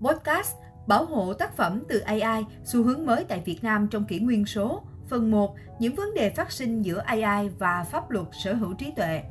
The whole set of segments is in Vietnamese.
Podcast Bảo hộ tác phẩm từ AI, xu hướng mới tại Việt Nam trong kỷ nguyên số. Phần 1. Những vấn đề phát sinh giữa AI và pháp luật sở hữu trí tuệ.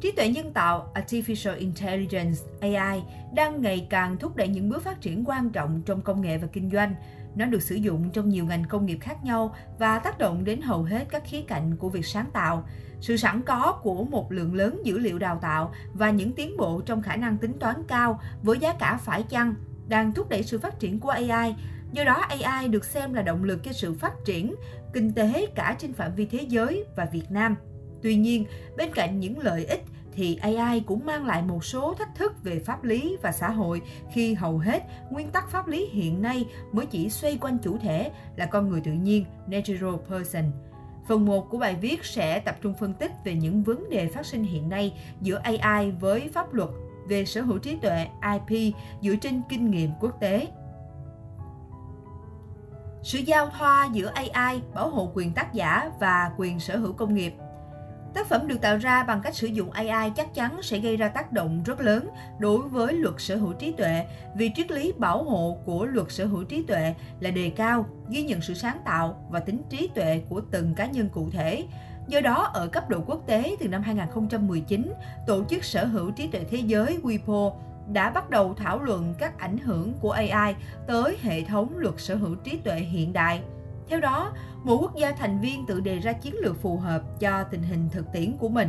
Trí tuệ nhân tạo Artificial Intelligence AI đang ngày càng thúc đẩy những bước phát triển quan trọng trong công nghệ và kinh doanh. Nó được sử dụng trong nhiều ngành công nghiệp khác nhau và tác động đến hầu hết các khía cạnh của việc sáng tạo. Sự sẵn có của một lượng lớn dữ liệu đào tạo và những tiến bộ trong khả năng tính toán cao với giá cả phải chăng đang thúc đẩy sự phát triển của AI. Do đó, AI được xem là động lực cho sự phát triển kinh tế cả trên phạm vi thế giới và Việt Nam. Tuy nhiên, bên cạnh những lợi ích thì AI cũng mang lại một số thách thức về pháp lý và xã hội khi hầu hết nguyên tắc pháp lý hiện nay mới chỉ xoay quanh chủ thể là con người tự nhiên, natural person. Phần 1 của bài viết sẽ tập trung phân tích về những vấn đề phát sinh hiện nay giữa AI với pháp luật về sở hữu trí tuệ IP dựa trên kinh nghiệm quốc tế. Sự giao thoa giữa AI bảo hộ quyền tác giả và quyền sở hữu công nghiệp Tác phẩm được tạo ra bằng cách sử dụng AI chắc chắn sẽ gây ra tác động rất lớn đối với luật sở hữu trí tuệ vì triết lý bảo hộ của luật sở hữu trí tuệ là đề cao, ghi nhận sự sáng tạo và tính trí tuệ của từng cá nhân cụ thể. Do đó, ở cấp độ quốc tế từ năm 2019, Tổ chức Sở hữu trí tuệ thế giới WIPO đã bắt đầu thảo luận các ảnh hưởng của AI tới hệ thống luật sở hữu trí tuệ hiện đại. Theo đó, mỗi quốc gia thành viên tự đề ra chiến lược phù hợp cho tình hình thực tiễn của mình.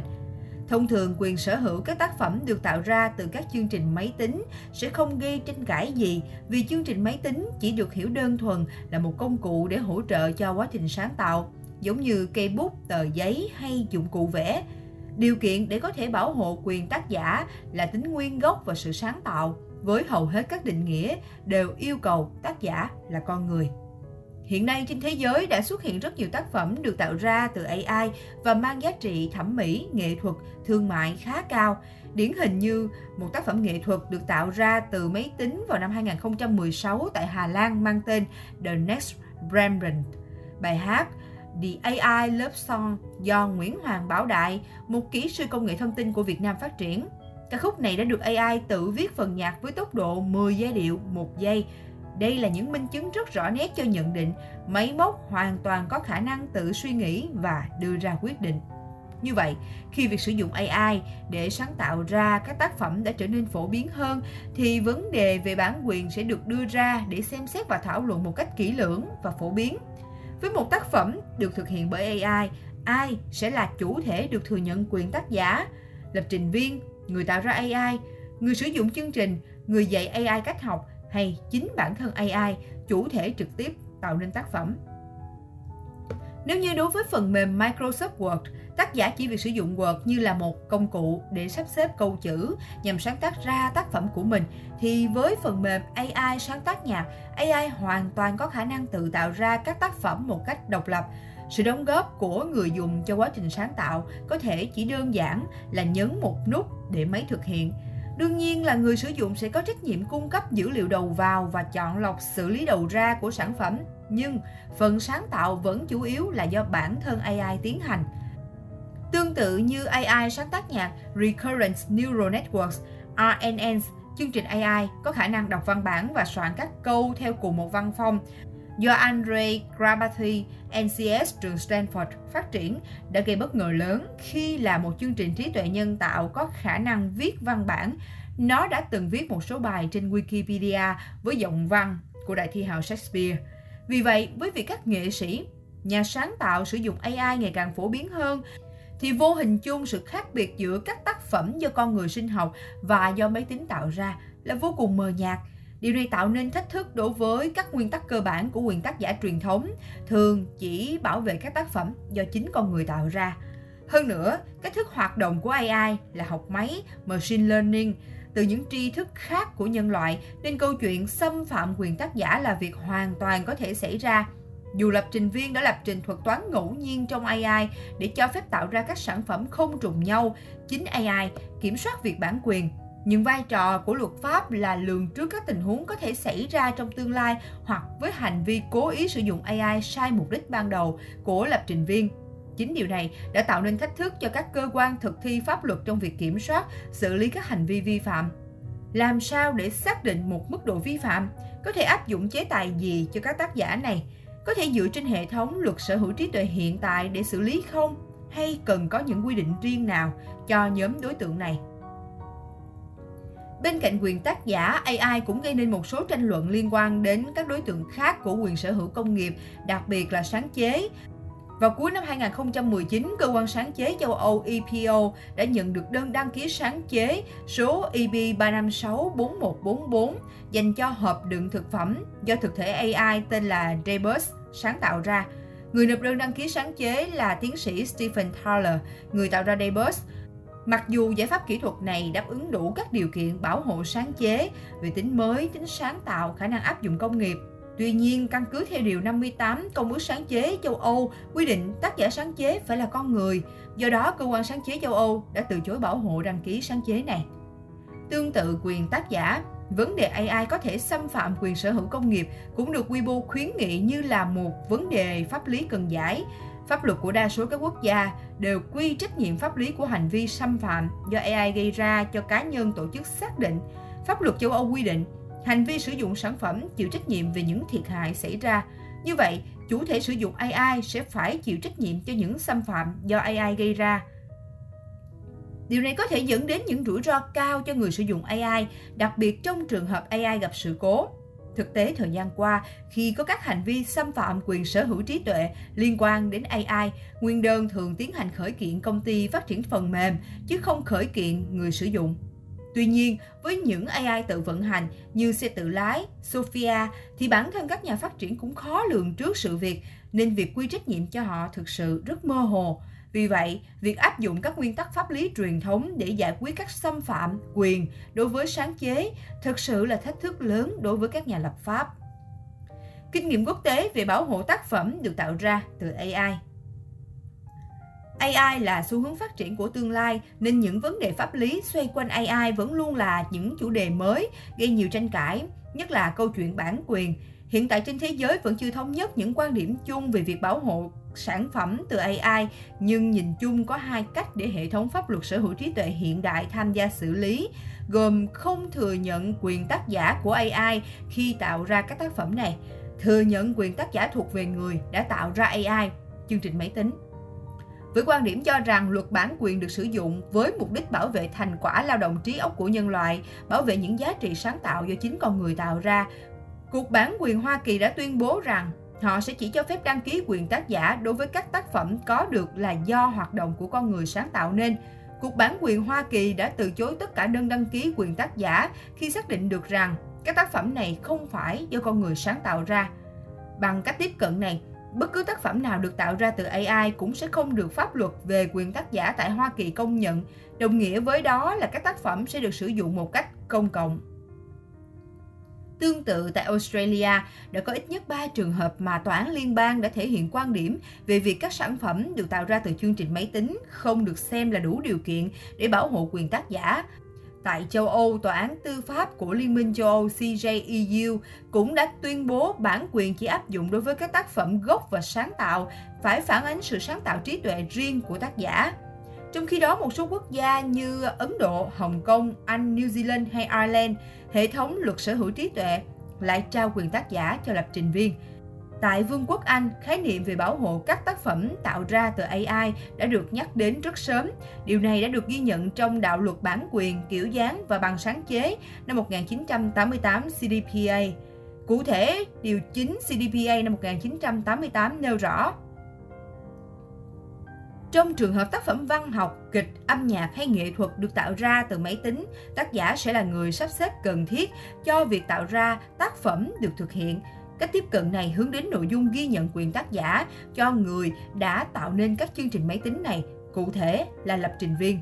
Thông thường, quyền sở hữu các tác phẩm được tạo ra từ các chương trình máy tính sẽ không gây tranh cãi gì vì chương trình máy tính chỉ được hiểu đơn thuần là một công cụ để hỗ trợ cho quá trình sáng tạo, giống như cây bút, tờ giấy hay dụng cụ vẽ. Điều kiện để có thể bảo hộ quyền tác giả là tính nguyên gốc và sự sáng tạo, với hầu hết các định nghĩa đều yêu cầu tác giả là con người. Hiện nay trên thế giới đã xuất hiện rất nhiều tác phẩm được tạo ra từ AI và mang giá trị thẩm mỹ, nghệ thuật, thương mại khá cao. Điển hình như một tác phẩm nghệ thuật được tạo ra từ máy tính vào năm 2016 tại Hà Lan mang tên The Next Rembrandt. Bài hát The AI Love Song do Nguyễn Hoàng Bảo Đại, một kỹ sư công nghệ thông tin của Việt Nam phát triển. Ca khúc này đã được AI tự viết phần nhạc với tốc độ 10 giai điệu một giây, đây là những minh chứng rất rõ nét cho nhận định máy móc hoàn toàn có khả năng tự suy nghĩ và đưa ra quyết định. Như vậy, khi việc sử dụng AI để sáng tạo ra các tác phẩm đã trở nên phổ biến hơn thì vấn đề về bản quyền sẽ được đưa ra để xem xét và thảo luận một cách kỹ lưỡng và phổ biến. Với một tác phẩm được thực hiện bởi AI, ai sẽ là chủ thể được thừa nhận quyền tác giả? Lập trình viên, người tạo ra AI, người sử dụng chương trình, người dạy AI cách học hay chính bản thân AI chủ thể trực tiếp tạo nên tác phẩm. Nếu như đối với phần mềm Microsoft Word, tác giả chỉ việc sử dụng Word như là một công cụ để sắp xếp câu chữ nhằm sáng tác ra tác phẩm của mình, thì với phần mềm AI sáng tác nhạc, AI hoàn toàn có khả năng tự tạo ra các tác phẩm một cách độc lập. Sự đóng góp của người dùng cho quá trình sáng tạo có thể chỉ đơn giản là nhấn một nút để máy thực hiện Đương nhiên là người sử dụng sẽ có trách nhiệm cung cấp dữ liệu đầu vào và chọn lọc xử lý đầu ra của sản phẩm, nhưng phần sáng tạo vẫn chủ yếu là do bản thân AI tiến hành. Tương tự như AI sáng tác nhạc Recurrent Neural Networks, RNNs, chương trình AI có khả năng đọc văn bản và soạn các câu theo cùng một văn phong do Andre Grabathy, NCS trường Stanford phát triển đã gây bất ngờ lớn khi là một chương trình trí tuệ nhân tạo có khả năng viết văn bản. Nó đã từng viết một số bài trên Wikipedia với giọng văn của đại thi hào Shakespeare. Vì vậy, với việc các nghệ sĩ, nhà sáng tạo sử dụng AI ngày càng phổ biến hơn, thì vô hình chung sự khác biệt giữa các tác phẩm do con người sinh học và do máy tính tạo ra là vô cùng mờ nhạt Điều này tạo nên thách thức đối với các nguyên tắc cơ bản của quyền tác giả truyền thống, thường chỉ bảo vệ các tác phẩm do chính con người tạo ra. Hơn nữa, cách thức hoạt động của AI là học máy, machine learning, từ những tri thức khác của nhân loại nên câu chuyện xâm phạm quyền tác giả là việc hoàn toàn có thể xảy ra. Dù lập trình viên đã lập trình thuật toán ngẫu nhiên trong AI để cho phép tạo ra các sản phẩm không trùng nhau, chính AI kiểm soát việc bản quyền những vai trò của luật pháp là lường trước các tình huống có thể xảy ra trong tương lai hoặc với hành vi cố ý sử dụng AI sai mục đích ban đầu của lập trình viên. Chính điều này đã tạo nên thách thức cho các cơ quan thực thi pháp luật trong việc kiểm soát, xử lý các hành vi vi phạm. Làm sao để xác định một mức độ vi phạm? Có thể áp dụng chế tài gì cho các tác giả này? Có thể dựa trên hệ thống luật sở hữu trí tuệ hiện tại để xử lý không? Hay cần có những quy định riêng nào cho nhóm đối tượng này? Bên cạnh quyền tác giả, AI cũng gây nên một số tranh luận liên quan đến các đối tượng khác của quyền sở hữu công nghiệp, đặc biệt là sáng chế. Vào cuối năm 2019, cơ quan sáng chế châu Âu EPO đã nhận được đơn đăng ký sáng chế số EB 3564144 dành cho hộp đựng thực phẩm do thực thể AI tên là Daybus sáng tạo ra. Người nộp đơn đăng ký sáng chế là tiến sĩ Stephen Thaler, người tạo ra Daybus. Mặc dù giải pháp kỹ thuật này đáp ứng đủ các điều kiện bảo hộ sáng chế về tính mới, tính sáng tạo, khả năng áp dụng công nghiệp, Tuy nhiên, căn cứ theo Điều 58 Công ước Sáng chế châu Âu quy định tác giả sáng chế phải là con người, do đó cơ quan sáng chế châu Âu đã từ chối bảo hộ đăng ký sáng chế này. Tương tự quyền tác giả, vấn đề AI có thể xâm phạm quyền sở hữu công nghiệp cũng được Weibo khuyến nghị như là một vấn đề pháp lý cần giải. Pháp luật của đa số các quốc gia đều quy trách nhiệm pháp lý của hành vi xâm phạm do AI gây ra cho cá nhân tổ chức xác định. Pháp luật châu Âu quy định hành vi sử dụng sản phẩm chịu trách nhiệm về những thiệt hại xảy ra. Như vậy, chủ thể sử dụng AI sẽ phải chịu trách nhiệm cho những xâm phạm do AI gây ra. Điều này có thể dẫn đến những rủi ro cao cho người sử dụng AI, đặc biệt trong trường hợp AI gặp sự cố. Thực tế thời gian qua, khi có các hành vi xâm phạm quyền sở hữu trí tuệ liên quan đến AI, nguyên đơn thường tiến hành khởi kiện công ty phát triển phần mềm chứ không khởi kiện người sử dụng. Tuy nhiên, với những AI tự vận hành như xe tự lái, Sophia thì bản thân các nhà phát triển cũng khó lường trước sự việc nên việc quy trách nhiệm cho họ thực sự rất mơ hồ. Vì vậy, việc áp dụng các nguyên tắc pháp lý truyền thống để giải quyết các xâm phạm quyền đối với sáng chế thực sự là thách thức lớn đối với các nhà lập pháp. Kinh nghiệm quốc tế về bảo hộ tác phẩm được tạo ra từ AI AI là xu hướng phát triển của tương lai nên những vấn đề pháp lý xoay quanh AI vẫn luôn là những chủ đề mới gây nhiều tranh cãi, nhất là câu chuyện bản quyền. Hiện tại trên thế giới vẫn chưa thống nhất những quan điểm chung về việc bảo hộ sản phẩm từ AI, nhưng nhìn chung có hai cách để hệ thống pháp luật sở hữu trí tuệ hiện đại tham gia xử lý, gồm không thừa nhận quyền tác giả của AI khi tạo ra các tác phẩm này, thừa nhận quyền tác giả thuộc về người đã tạo ra AI, chương trình máy tính với quan điểm cho rằng luật bản quyền được sử dụng với mục đích bảo vệ thành quả lao động trí óc của nhân loại, bảo vệ những giá trị sáng tạo do chính con người tạo ra. Cục bản quyền Hoa Kỳ đã tuyên bố rằng họ sẽ chỉ cho phép đăng ký quyền tác giả đối với các tác phẩm có được là do hoạt động của con người sáng tạo nên. Cục bản quyền Hoa Kỳ đã từ chối tất cả đơn đăng ký quyền tác giả khi xác định được rằng các tác phẩm này không phải do con người sáng tạo ra. Bằng cách tiếp cận này, bất cứ tác phẩm nào được tạo ra từ AI cũng sẽ không được pháp luật về quyền tác giả tại Hoa Kỳ công nhận, đồng nghĩa với đó là các tác phẩm sẽ được sử dụng một cách công cộng. Tương tự tại Australia, đã có ít nhất 3 trường hợp mà tòa án liên bang đã thể hiện quan điểm về việc các sản phẩm được tạo ra từ chương trình máy tính không được xem là đủ điều kiện để bảo hộ quyền tác giả Tại châu Âu, Tòa án Tư pháp của Liên minh châu Âu CJEU cũng đã tuyên bố bản quyền chỉ áp dụng đối với các tác phẩm gốc và sáng tạo, phải phản ánh sự sáng tạo trí tuệ riêng của tác giả. Trong khi đó, một số quốc gia như Ấn Độ, Hồng Kông, Anh, New Zealand hay Ireland, hệ thống luật sở hữu trí tuệ lại trao quyền tác giả cho lập trình viên – Tại Vương quốc Anh, khái niệm về bảo hộ các tác phẩm tạo ra từ AI đã được nhắc đến rất sớm. Điều này đã được ghi nhận trong đạo luật bản quyền, kiểu dáng và bằng sáng chế năm 1988 CDPA. Cụ thể, Điều 9 CDPA năm 1988 nêu rõ trong trường hợp tác phẩm văn học, kịch, âm nhạc hay nghệ thuật được tạo ra từ máy tính, tác giả sẽ là người sắp xếp cần thiết cho việc tạo ra tác phẩm được thực hiện Cách tiếp cận này hướng đến nội dung ghi nhận quyền tác giả cho người đã tạo nên các chương trình máy tính này, cụ thể là lập trình viên.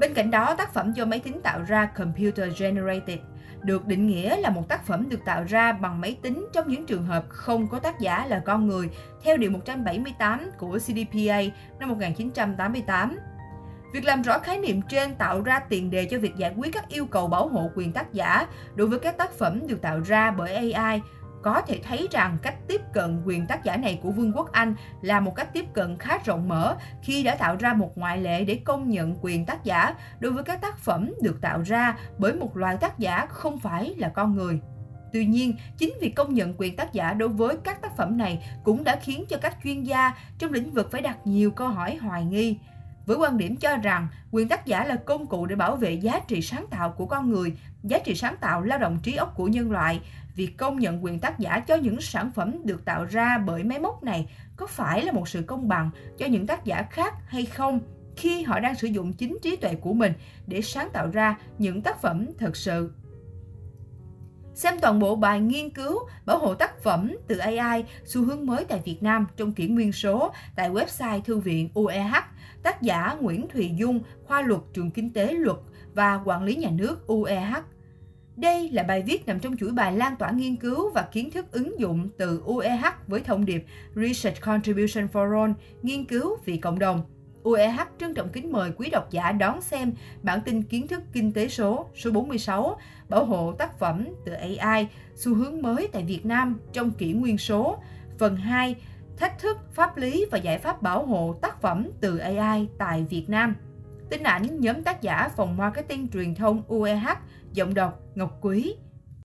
Bên cạnh đó, tác phẩm do máy tính tạo ra Computer Generated được định nghĩa là một tác phẩm được tạo ra bằng máy tính trong những trường hợp không có tác giả là con người, theo Điều 178 của CDPA năm 1988. Việc làm rõ khái niệm trên tạo ra tiền đề cho việc giải quyết các yêu cầu bảo hộ quyền tác giả đối với các tác phẩm được tạo ra bởi AI có thể thấy rằng cách tiếp cận quyền tác giả này của Vương quốc Anh là một cách tiếp cận khá rộng mở khi đã tạo ra một ngoại lệ để công nhận quyền tác giả đối với các tác phẩm được tạo ra bởi một loài tác giả không phải là con người. Tuy nhiên, chính việc công nhận quyền tác giả đối với các tác phẩm này cũng đã khiến cho các chuyên gia trong lĩnh vực phải đặt nhiều câu hỏi hoài nghi với quan điểm cho rằng quyền tác giả là công cụ để bảo vệ giá trị sáng tạo của con người, giá trị sáng tạo lao động trí óc của nhân loại. Việc công nhận quyền tác giả cho những sản phẩm được tạo ra bởi máy móc này có phải là một sự công bằng cho những tác giả khác hay không khi họ đang sử dụng chính trí tuệ của mình để sáng tạo ra những tác phẩm thật sự Xem toàn bộ bài nghiên cứu bảo hộ tác phẩm từ AI xu hướng mới tại Việt Nam trong kỷ nguyên số tại website Thư viện UEH, tác giả Nguyễn Thùy Dung, khoa luật trường Kinh tế luật và quản lý nhà nước UEH. Đây là bài viết nằm trong chuỗi bài lan tỏa nghiên cứu và kiến thức ứng dụng từ UEH với thông điệp Research Contribution for All, nghiên cứu vì cộng đồng. UEH trân trọng kính mời quý độc giả đón xem bản tin kiến thức kinh tế số số 46 bảo hộ tác phẩm từ AI, xu hướng mới tại Việt Nam trong kỷ nguyên số. Phần 2, thách thức, pháp lý và giải pháp bảo hộ tác phẩm từ AI tại Việt Nam. Tin ảnh nhóm tác giả phòng marketing truyền thông UEH, giọng đọc Ngọc Quý.